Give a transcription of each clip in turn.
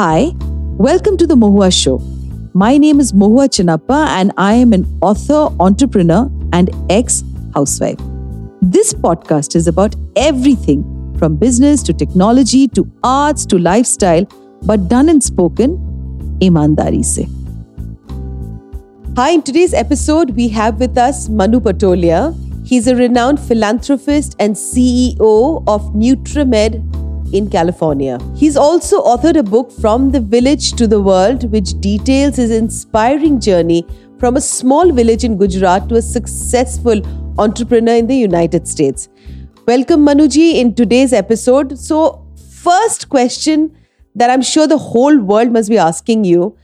Hi, welcome to the Mohua Show. My name is Mohua Chinappa, and I am an author, entrepreneur, and ex housewife. This podcast is about everything from business to technology to arts to lifestyle, but done and spoken imandari se. Hi, in today's episode, we have with us Manu Patolia. He's a renowned philanthropist and CEO of Nutramed in California. He's also authored a book, From the Village to the World, which details his inspiring journey from a small village in Gujarat to a successful entrepreneur in the United States. Welcome, Manuji, in today's episode. So, first question that I'm sure the whole world must be asking you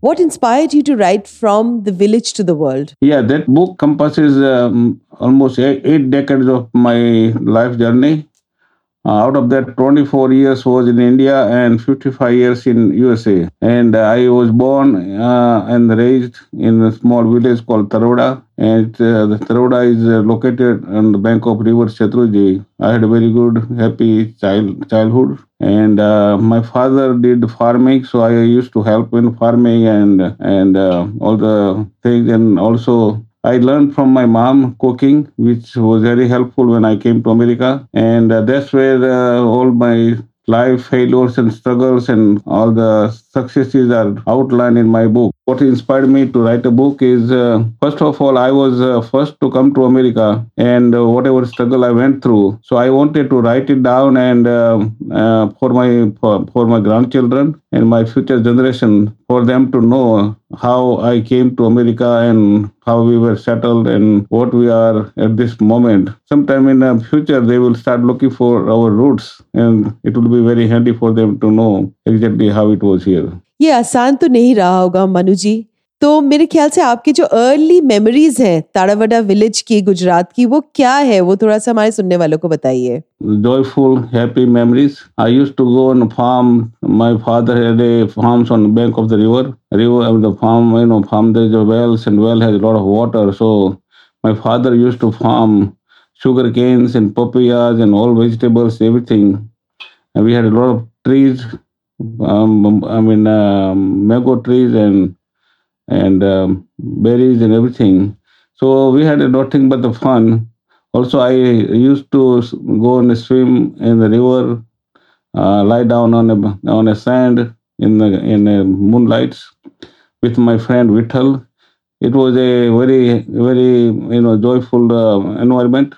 what inspired you to write From the Village to the World? Yeah, that book compasses um, almost eight, eight decades of my life journey uh, out of that, 24 years was in India and 55 years in USA. And uh, I was born uh, and raised in a small village called Taroda. And uh, the Taroda is uh, located on the bank of River Shetrunji. I had a very good, happy child childhood. And uh, my father did farming, so I used to help in farming and and all the things. And also I learned from my mom cooking, which was very helpful when I came to America. And uh, that's where uh, all my life failures and struggles and all the successes are outlined in my book. What inspired me to write a book is uh, first of all, I was uh, first to come to America and uh, whatever struggle I went through. So I wanted to write it down and um, uh, for my for, for my grandchildren and my future generation for them to know how I came to America and how we were settled and what we are at this moment. Sometime in the future, they will start looking for our roots and it will be very handy for them to know exactly how it was here. ये आसान तो नहीं रहा होगा, मनु जी। तो मेरे ख्याल से आपकी जो अर्ली मेमोरीज है ताड़ावाडा विलेज की, गुजरात की, वो क्या है? वो थोड़ा सा हमारे सुनने वालों को बताइए। Joyful happy memories I use to go on farm my father had a farm on bank of the river river of the farm you know farm there is a well and well has lot of water so my father used to farm sugar canes and papayas and all vegetables, everything. And we had a lot of trees. Um, I mean, um, mango trees and and um, berries and everything. So we had nothing but the fun. Also, I used to go and swim in the river, uh, lie down on a on a sand in the in the moonlights with my friend Vittal. It was a very very you know joyful uh, environment,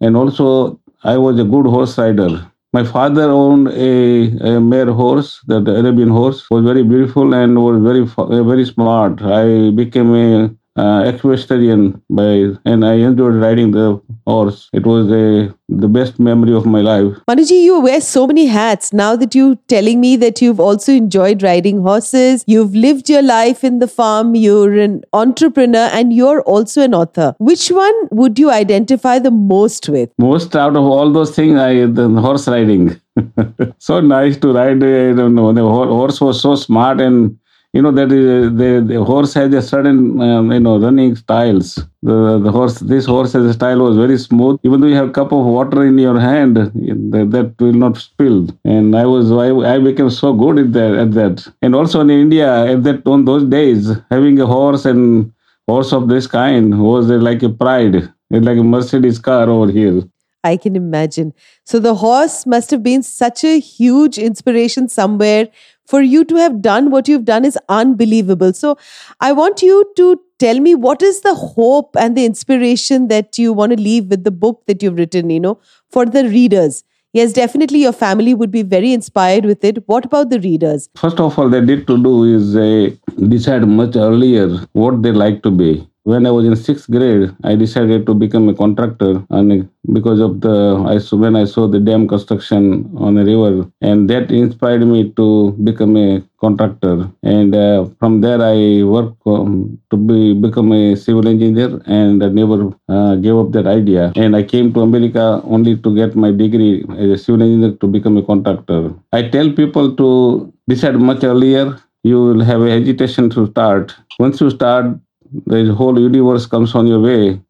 and also I was a good horse rider. My father owned a, a mare horse, the Arabian horse, was very beautiful and was very very smart. I became a uh, equestrian by and I enjoyed riding the horse. It was a the best memory of my life. Manuji, you wear so many hats. Now that you're telling me that you've also enjoyed riding horses, you've lived your life in the farm, you're an entrepreneur, and you're also an author. Which one would you identify the most with? Most out of all those things, I the horse riding. so nice to ride. I don't know. The horse was so smart and you know that the, the horse has a certain um, you know running styles. The, the horse this horse has a style was very smooth. Even though you have a cup of water in your hand that, that will not spill. And i was I, I became so good at that at that. And also in india at that on those days having a horse and horse of this kind was like a pride. It's like a mercedes car over here. I can imagine. So the horse must have been such a huge inspiration somewhere for you to have done what you've done is unbelievable. So I want you to tell me what is the hope and the inspiration that you want to leave with the book that you've written, you know, for the readers. Yes, definitely your family would be very inspired with it. What about the readers? First of all, they need to do is uh, decide much earlier what they like to be when I was in sixth grade, I decided to become a contractor, and because of the I when I saw the dam construction on the river, and that inspired me to become a contractor. And uh, from there, I worked um, to be become a civil engineer, and I never uh, gave up that idea. And I came to America only to get my degree as a civil engineer to become a contractor. I tell people to decide much earlier. You will have a hesitation to start. Once you start, the whole universe comes on your way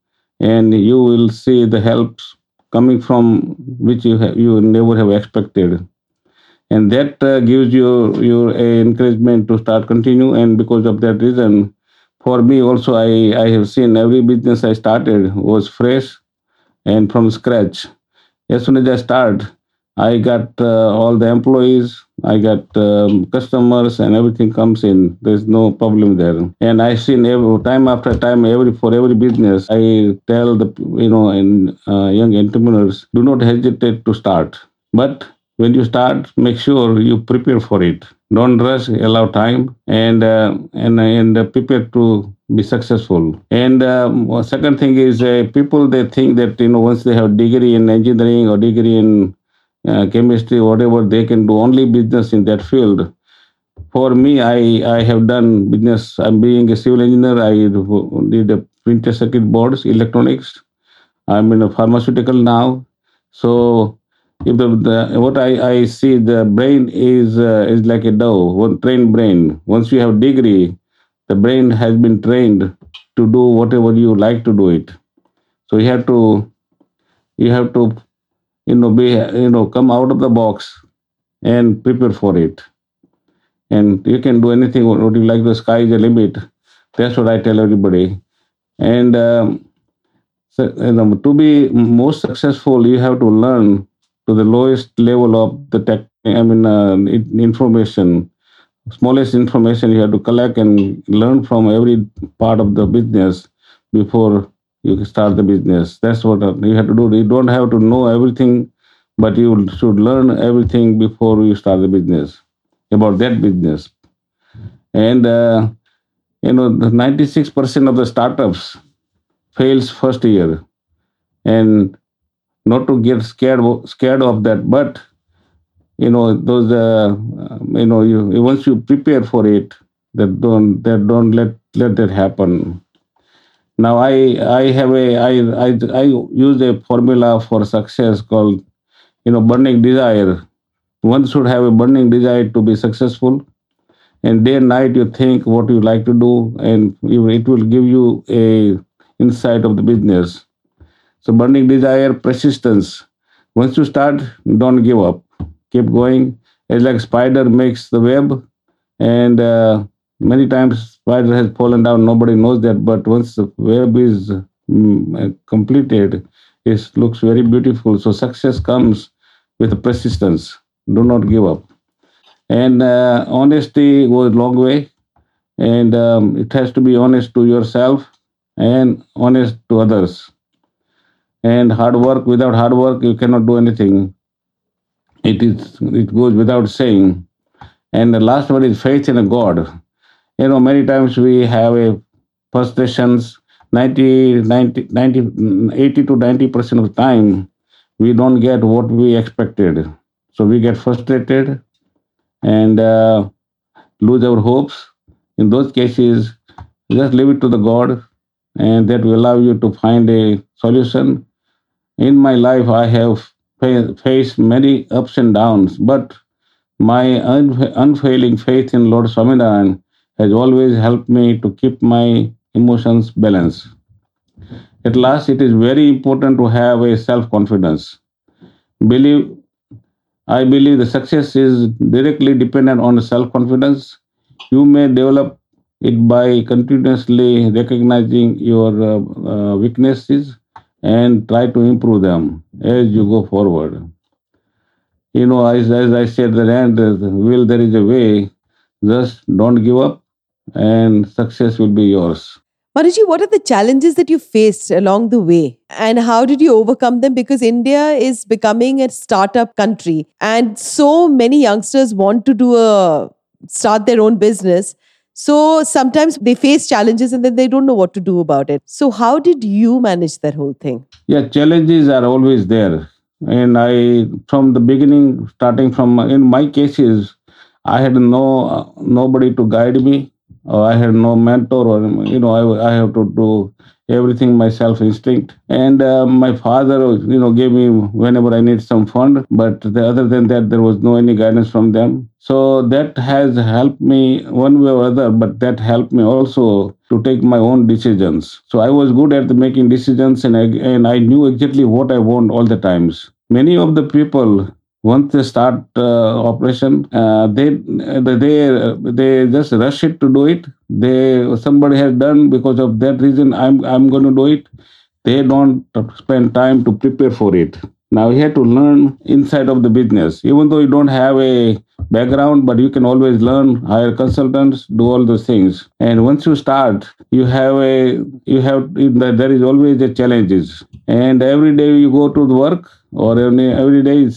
and you will see the helps coming from which you have, you never have expected and that uh, gives you your encouragement to start continue. And because of that reason, for me also, I I have seen every business I started was fresh and from scratch. As soon as I start, I got uh, all the employees, I got um, customers, and everything comes in. There's no problem there. And I seen every time after time, every for every business, I tell the you know uh, young entrepreneurs, do not hesitate to start. But when you start, make sure you prepare for it. Don't rush. Allow time and uh, and and prepare to be successful. And um, second thing is uh, people they think that you know once they have degree in engineering or degree in uh, chemistry, whatever, they can do only business in that field. For me, I, I have done business. I'm being a civil engineer. I did a printed circuit boards, electronics. I'm in a pharmaceutical now. So if the, the what I, I see the brain is uh, is like a dough, one trained brain. Once you have degree, the brain has been trained to do whatever you like to do it. So you have to you have to you know be you know come out of the box and prepare for it. And you can do anything. What you like the sky is the limit. That's what i tell everybody. And um, so, you know, to be most successful you have to learn to the lowest level of the tech i mean uh, information. Smallest information you have to collect and learn from every part of the business before you start the business. That's what uh, you have to do. You don't have to know everything, but you should learn everything before you start the business about that business. And uh, you know, 96% of the startups fails first year, and not to get scared scared of that, but you know those uh, you know you once you prepare for it, that don't that don't let let that happen now I I have a I I I use a formula for success called you know burning desire. One should have a burning desire to be successful, and day and night you think what you like to do, and it will give you a insight of the business. So burning desire, persistence. Once you start, don't give up. Keep going. It's like spider makes the web, and uh, many times spider has fallen down nobody knows that but once the web is um, completed it looks very beautiful. So success comes with persistence. Do not give up. And uh, honesty goes a long way. And um, it has to be honest to yourself and honest to others. And hard work without hard work you cannot do anything. It is it goes without saying. And the last one is faith in god you know, many times we have a frustrations 90, 90, 90, 80 to 90% of the time, we don't get what we expected. So we get frustrated and uh, lose our hopes. In those cases, just leave it to the God, and that will allow you to find a solution. In my life, I have faced many ups and downs, but my unfailing faith in Lord Swaminarayan has always helped me to keep my emotions balanced. At last, it is very important to have a self confidence. Believe, I believe the success is directly dependent on self confidence. You may develop it by continuously recognizing your uh, uh, weaknesses and try to improve them as you go forward. You know, as, as I said, at the end, will there is a way. Just don't give up and success will be yours. Manuji, what are the challenges that you faced along the way and how did you overcome them? Because India is becoming a startup country and so many youngsters want to do a start their own business. So sometimes they face challenges and then they don't know what to do about it. So how did you manage that whole thing? Yeah, challenges are always there. And I, from the beginning, starting from in my cases, I had no nobody to guide me uh, I had no mentor, or you know, I, I have to do everything myself instinct. And uh, my father, you know, gave me whenever I need some fund. But the, other than that, there was no any guidance from them. So that has helped me one way or other. But that helped me also to take my own decisions. So I was good at making decisions, and I, and I knew exactly what I want all the times. Many of the people once they start uh, operation, uh, they they they just rush it to do it. They somebody has done because of that reason. I'm I'm going to do it. They don't spend time to prepare for it. Now you have to learn inside of the business, even though you don't have a background, but you can always learn, hire consultants, do all those things. And once you start, you have a you have there is always a challenges. And every day you go to the work or every, every day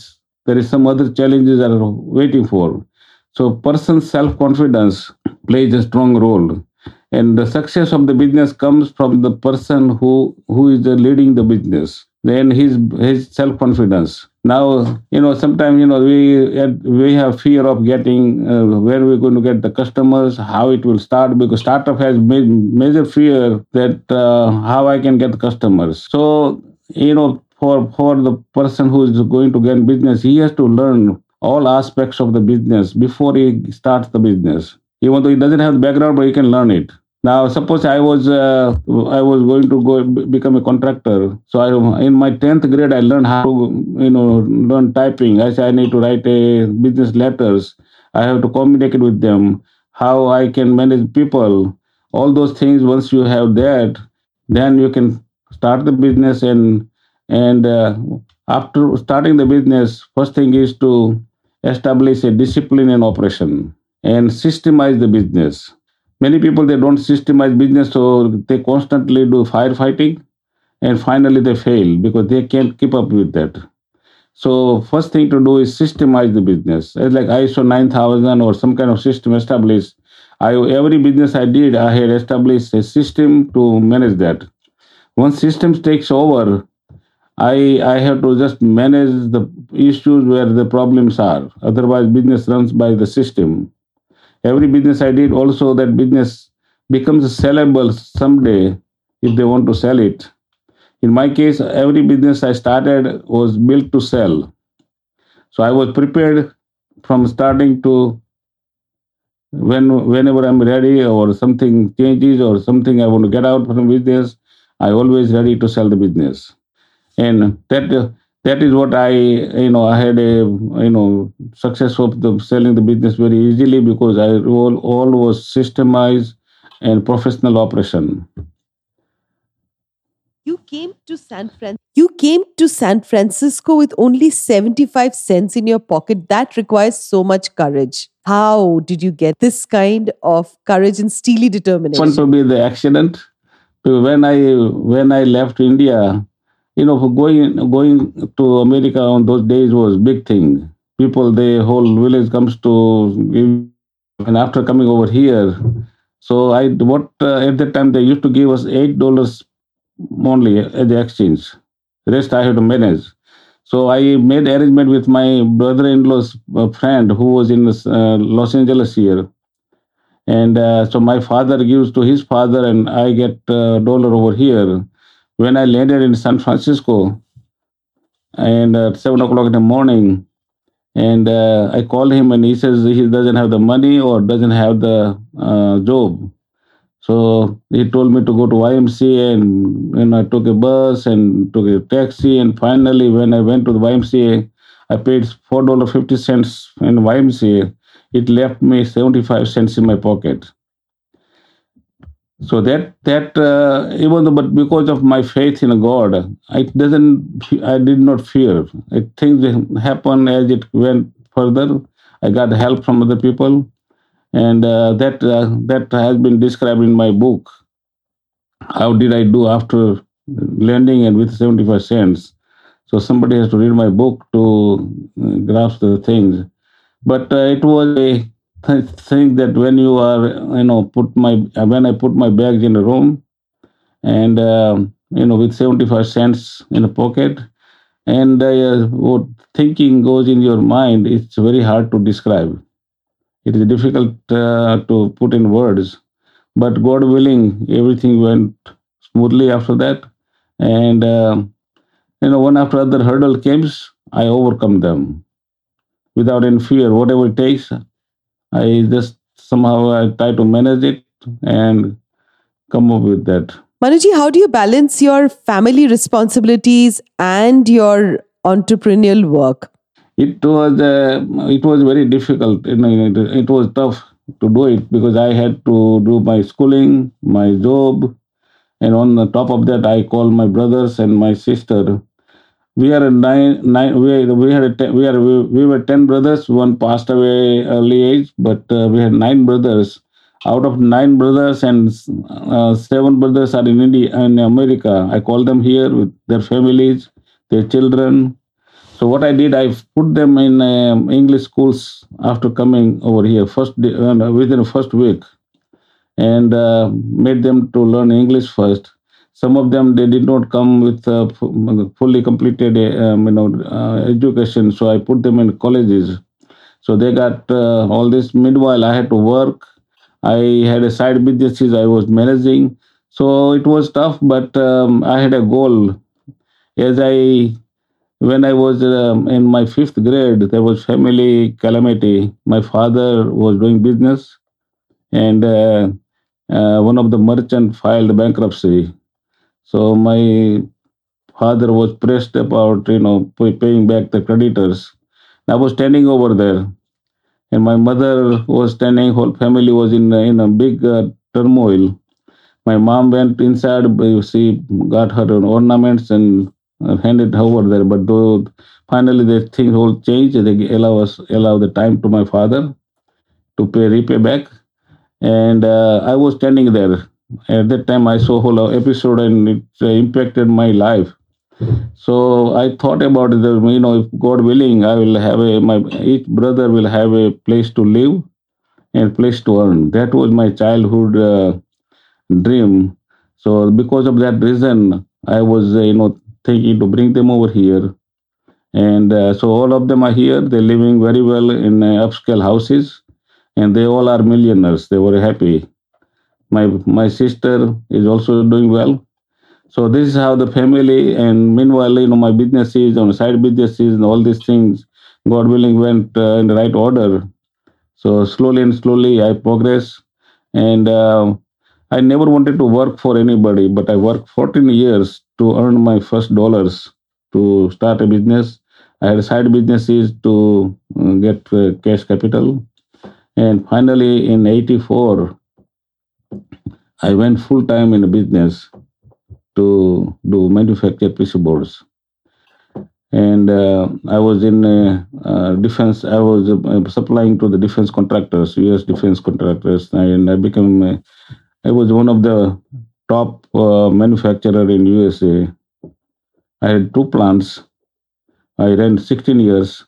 there is some other challenges that are waiting for. So person's self-confidence plays a strong role. And the success of the business comes from the person who, who is leading the business. Then his his self-confidence. Now, you know, sometimes you know we we have fear of getting uh, where we're going to get the customers, how it will start because startup has major fear that uh, how I can get customers. So you know, for for the person who is going to get business he has to learn all aspects of the business before he starts the business. Even though he doesn't have the background but he can learn it. Now suppose i was uh, i was going to go become a contractor. So I, in my 10th grade i learned how to you know learn typing. I say i need to write a business letters. I have to communicate with them. How i can manage people. All those things once you have that then you can start the business and and uh, after starting the business, first thing is to establish a discipline in operation and systemize the business. Many people they don't systemize business, so they constantly do firefighting, and finally they fail because they can't keep up with that. So first thing to do is systemize the business. It's like ISO 9000 or some kind of system established. I every business I did, I had established a system to manage that. Once systems takes over, I, I have to just manage the issues where the problems are. Otherwise, business runs by the system. Every business I did, also that business becomes sellable someday if they want to sell it. In my case, every business I started was built to sell. So I was prepared from starting to when whenever I'm ready or something changes or something I want to get out from business, I always ready to sell the business and that that is what I you know I had a you know success of the selling the business very easily because I all all was systemized and professional operation. You came to San Fran. You came to San Francisco with only 75 cents in your pocket. That requires so much courage. How did you get this kind of courage and steely determination? One to be the accident. When I when I left India, you know, going going to America on those days was big thing. People, the whole village comes to, and after coming over here, so I what uh, at that time they used to give us eight dollars only at the exchange. The rest I had to manage. So I made arrangement with my brother-in-law's uh, friend who was in uh, Los Angeles here, and uh, so my father gives to his father, and I get a dollar over here when I landed in San Francisco and at seven o'clock in the morning, and uh, I called him and he says he doesn't have the money or doesn't have the uh, job. So he told me to go to YMCA and you know, I took a bus and took a taxi and finally when I went to the YMCA, I paid four dollar fifty cents in YMCA. It left me seventy five cents in my pocket. So that that uh, even though, but because of my faith in God, I doesn't I did not fear. Things happen as it went further. I got help from other people, and uh, that uh, that has been described in my book. How did I do after landing and with seventy five cents? So somebody has to read my book to uh, grasp the things. But uh, it was a I think that when you are, you know, put my when I put my bags in a room, and uh, you know, with seventy five cents in a pocket, and uh, what thinking goes in your mind, it's very hard to describe. It is difficult uh, to put in words, but God willing, everything went smoothly after that, and uh, you know, one after other hurdle comes, I overcome them without any fear. Whatever it takes, I just somehow I try to manage it and come up with that. Manuji, how do you balance your family responsibilities and your entrepreneurial work? it was uh, it was very difficult. You know, it, it was tough to do it because I had to do my schooling, my job, and on the top of that, I called my brothers and my sister. We are nine, nine. We we had a ten, we are we, we were ten brothers. One passed away early age, but uh, we had nine brothers. Out of nine brothers and uh, seven brothers are in India in America. I call them here with their families, their children, so what I did, I put them in um, English schools after coming over here first uh, within the first week, and uh, made them to learn English first. Some of them they did not come with fully completed um, you know uh, education, so I put them in colleges. So they got uh, all this. Meanwhile, I had to work. I had a side businesses I was managing, so it was tough. But um, I had a goal. As I when I was um, in my fifth grade, there was family calamity. My father was doing business, and uh, uh, one of the merchant filed bankruptcy. So my father was pressed about you know paying back the creditors. I was standing over there, and my mother was standing. Whole family was in in a big uh, turmoil. My mom went inside. She got her ornaments and handed over there. But though finally the things all changed, they allow us allow the time to my father to pay repay back, and uh, I was standing there. At that time, I saw whole episode, and it uh, impacted my life. So I thought about it. You know, if God willing, I will have a my each brother will have a place to live and place to earn. That was my childhood uh, dream. So because of that reason, I was uh, you know thinking to bring them over here. And uh, so all of them are here. They're living very well in uh, upscale houses, and they all are millionaires. They were happy. My my sister is also doing well. So this is how the family. And meanwhile, you know, my businesses, on side businesses, and all these things, God willing, went uh, in the right order. So slowly and slowly, I progress, and uh, I never wanted to work for anybody, but I worked 14 years to earn my first dollars to start a business. I had side businesses to uh, get uh, cash capital. And finally, in 84, I went full time in business to do manufacture PC boards. And uh, I was in uh, uh, defense, I was uh, supplying to the defense contractors, US defense contractors, and I became I was one of the top uh, manufacturer in USA. I had two plants. I ran 16 years,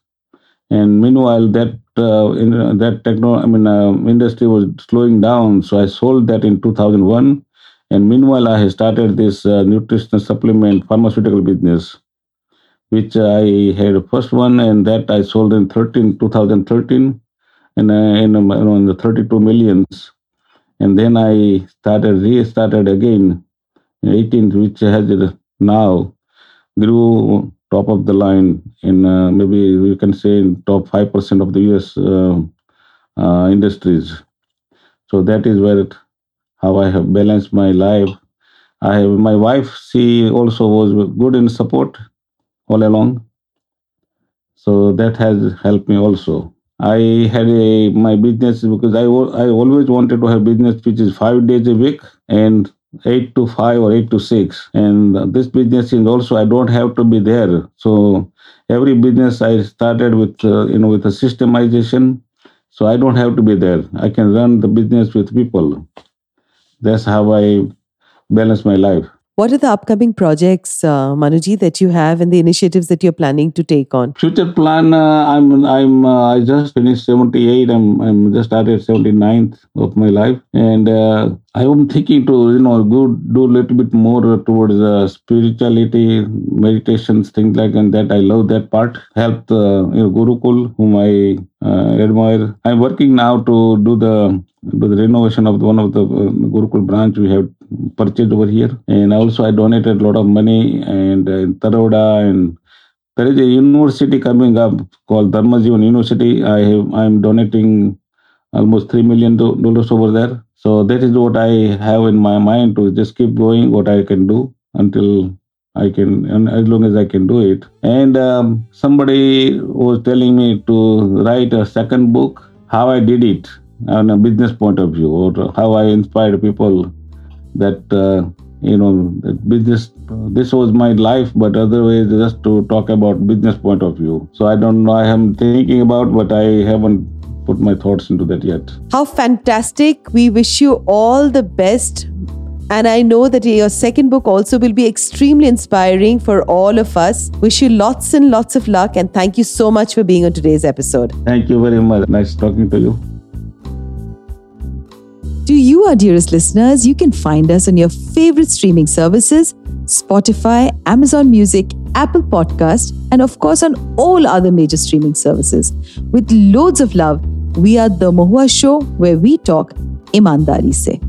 and meanwhile that uh, in, uh, that techno I mean uh, industry was slowing down. So I sold that in 2001, and meanwhile I started this uh, nutritional supplement pharmaceutical business, which I had first one, and that I sold in 13 2013, and uh, in, um, in the 32 millions and then I started restarted again 18th, which has now grew top of the line in uh, maybe we can say in top five percent of the U.S. Uh, uh, industries. So that is where it, how I have balanced my life. I have my wife. She also was good in support all along. So that has helped me also. I had a my business because I I always wanted to have business which is five days a week and eight to five or eight to six. And this business is also I don't have to be there. So every business I started with uh, you know with a systemization. So I don't have to be there. I can run the business with people. That's how I balance my life. What are the upcoming projects, uh, Manuji, that you have and the initiatives that you're planning to take on? Future plan, uh, I'm, I'm, uh, I just finished 78. I'm, I'm just started 79th of my life. And uh, I am thinking to, you know, go do a little bit more towards uh, spirituality, meditations, things like and that. I love that part. Help the you know, Gurukul, whom I uh, admire. I'm working now to do the do the renovation of one of the uh, Gurukul branch we have purchased over here. And also I donated a lot of money and uh, in Taroda and there is a university coming up called Dharmajivan University. I have I'm donating almost three million dollars over there. So that is what I have in my mind to just keep going what I can do until I can, and as long as I can do it. And um, somebody was telling me to write a second book, how I did it on a business point of view, or how I inspired people that uh, you know business. This was my life, but otherwise just to talk about business point of view. So I don't know. I am thinking about, but I haven't put my thoughts into that yet. How fantastic! We wish you all the best and I know that your second book also will be extremely inspiring for all of us. Wish you lots and lots of luck and thank you so much for being on today's episode. Thank you very much. Nice talking to you. To you, our dearest listeners, you can find us on your favorite streaming services Spotify, Amazon Music, Apple Podcast, and of course on all other major streaming services. With loads of love, we are The Mohua Show, where we talk imandari se.